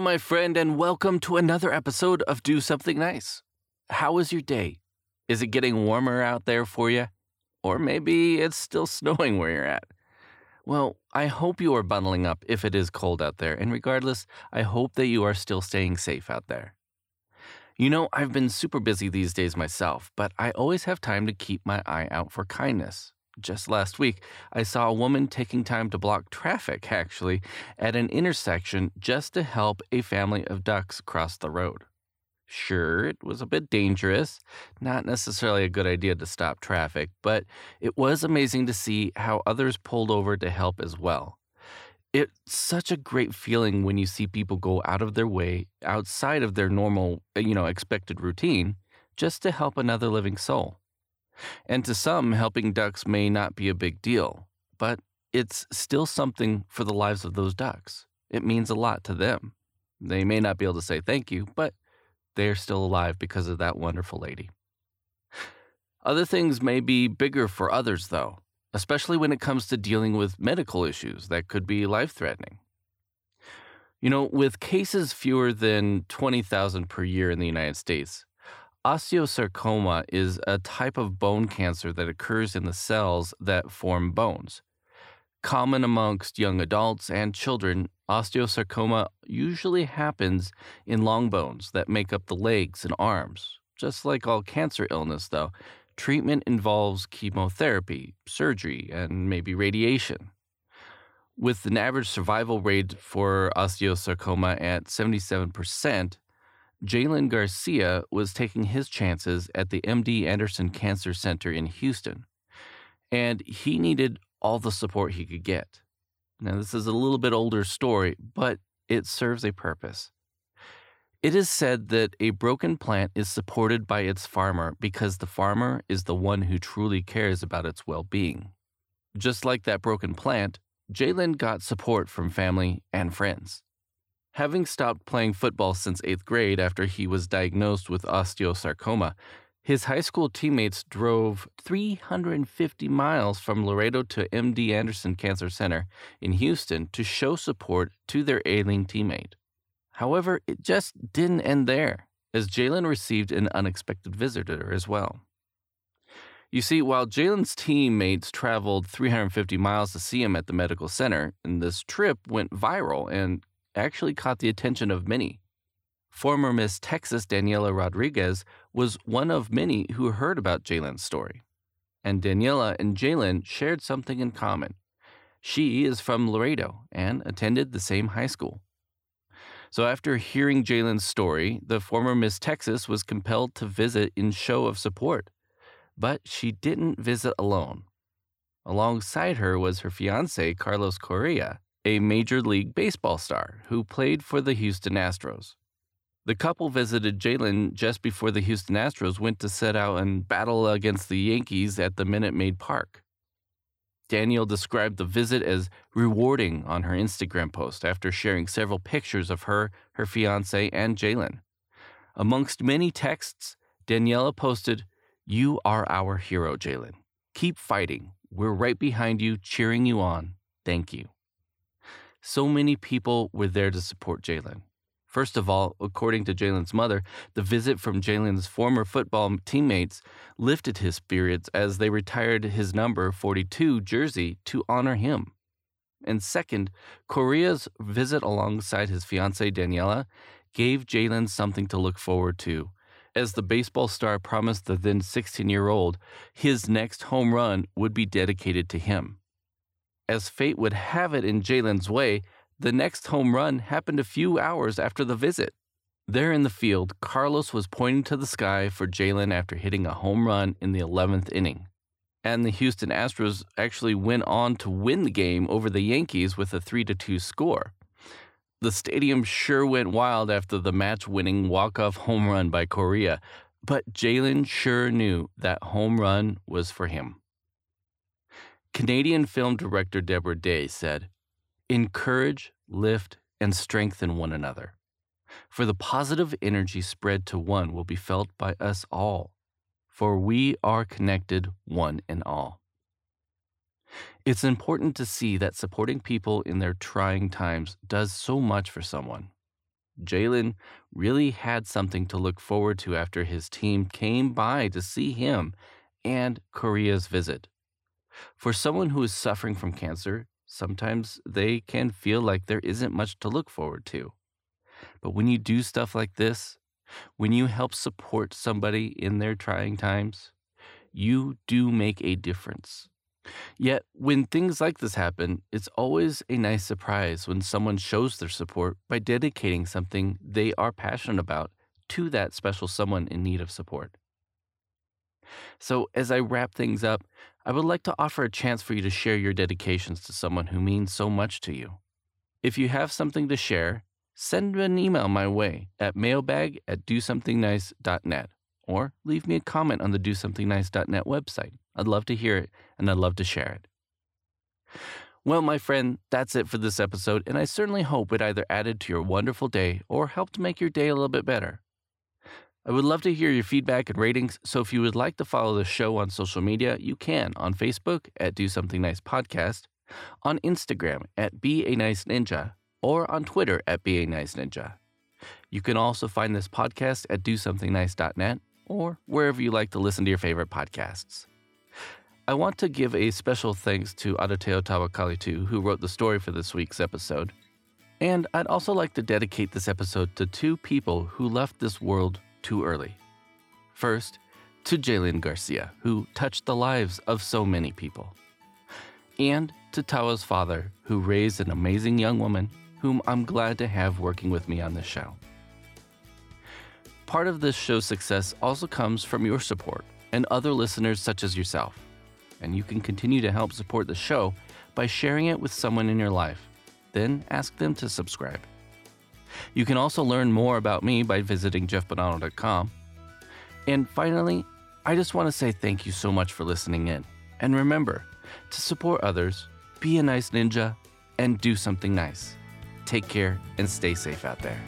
Hello, my friend, and welcome to another episode of Do Something Nice. How was your day? Is it getting warmer out there for you? Or maybe it's still snowing where you're at. Well, I hope you are bundling up if it is cold out there, and regardless, I hope that you are still staying safe out there. You know, I've been super busy these days myself, but I always have time to keep my eye out for kindness. Just last week, I saw a woman taking time to block traffic, actually, at an intersection just to help a family of ducks cross the road. Sure, it was a bit dangerous, not necessarily a good idea to stop traffic, but it was amazing to see how others pulled over to help as well. It's such a great feeling when you see people go out of their way outside of their normal, you know, expected routine just to help another living soul. And to some, helping ducks may not be a big deal, but it's still something for the lives of those ducks. It means a lot to them. They may not be able to say thank you, but they are still alive because of that wonderful lady. Other things may be bigger for others, though, especially when it comes to dealing with medical issues that could be life threatening. You know, with cases fewer than 20,000 per year in the United States, osteosarcoma is a type of bone cancer that occurs in the cells that form bones. Common amongst young adults and children, osteosarcoma usually happens in long bones that make up the legs and arms. Just like all cancer illness, though, treatment involves chemotherapy, surgery, and maybe radiation. With an average survival rate for osteosarcoma at 77%, Jalen Garcia was taking his chances at the MD Anderson Cancer Center in Houston, and he needed all the support he could get. Now, this is a little bit older story, but it serves a purpose. It is said that a broken plant is supported by its farmer because the farmer is the one who truly cares about its well being. Just like that broken plant, Jalen got support from family and friends. Having stopped playing football since eighth grade after he was diagnosed with osteosarcoma, his high school teammates drove 350 miles from Laredo to MD Anderson Cancer Center in Houston to show support to their ailing teammate. However, it just didn't end there, as Jalen received an unexpected visitor as well. You see, while Jalen's teammates traveled 350 miles to see him at the medical center, and this trip went viral and actually caught the attention of many. Former Miss Texas Daniela Rodriguez was one of many who heard about Jalen's story. And Daniela and Jalen shared something in common. She is from Laredo and attended the same high school. So after hearing Jalen's story, the former Miss Texas was compelled to visit in show of support. But she didn't visit alone. Alongside her was her fiance, Carlos Correa, a Major League Baseball star who played for the Houston Astros. The couple visited Jalen just before the Houston Astros went to set out and battle against the Yankees at the Minute Maid Park. Daniel described the visit as rewarding on her Instagram post after sharing several pictures of her, her fiance, and Jalen. Amongst many texts, Daniela posted, You are our hero, Jalen. Keep fighting. We're right behind you, cheering you on. Thank you. So many people were there to support Jalen. First of all, according to Jalen's mother, the visit from Jalen's former football teammates lifted his spirits as they retired his number 42 jersey to honor him. And second, Correa's visit alongside his fiancee Daniela gave Jalen something to look forward to. As the baseball star promised the then 16 year old, his next home run would be dedicated to him. As fate would have it in Jalen's way, the next home run happened a few hours after the visit. There in the field, Carlos was pointing to the sky for Jalen after hitting a home run in the 11th inning. And the Houston Astros actually went on to win the game over the Yankees with a 3 2 score. The stadium sure went wild after the match winning walk off home run by Correa, but Jalen sure knew that home run was for him. Canadian film director Deborah Day said, Encourage, lift, and strengthen one another. For the positive energy spread to one will be felt by us all, for we are connected one and all. It's important to see that supporting people in their trying times does so much for someone. Jalen really had something to look forward to after his team came by to see him and Correa's visit. For someone who is suffering from cancer, sometimes they can feel like there isn't much to look forward to. But when you do stuff like this, when you help support somebody in their trying times, you do make a difference. Yet, when things like this happen, it's always a nice surprise when someone shows their support by dedicating something they are passionate about to that special someone in need of support. So, as I wrap things up, I would like to offer a chance for you to share your dedications to someone who means so much to you. If you have something to share, send an email my way at mailbag at dosomethingnice.net or leave me a comment on the dosomethingnice.net website. I'd love to hear it and I'd love to share it. Well, my friend, that's it for this episode, and I certainly hope it either added to your wonderful day or helped make your day a little bit better. I would love to hear your feedback and ratings, so if you would like to follow the show on social media, you can on Facebook at Do Something Nice Podcast, on Instagram at Be a Nice Ninja, or on Twitter at Be a Nice Ninja. You can also find this podcast at DoSomethingNice.net or wherever you like to listen to your favorite podcasts. I want to give a special thanks to Adateo Tawakalitu, who wrote the story for this week's episode. And I'd also like to dedicate this episode to two people who left this world too early. First, to Jalen Garcia, who touched the lives of so many people. And to Tawa's father, who raised an amazing young woman whom I'm glad to have working with me on this show. Part of this show's success also comes from your support and other listeners such as yourself. And you can continue to help support the show by sharing it with someone in your life. Then ask them to subscribe. You can also learn more about me by visiting jeffbonanno.com. And finally, I just want to say thank you so much for listening in. And remember, to support others, be a nice ninja and do something nice. Take care and stay safe out there.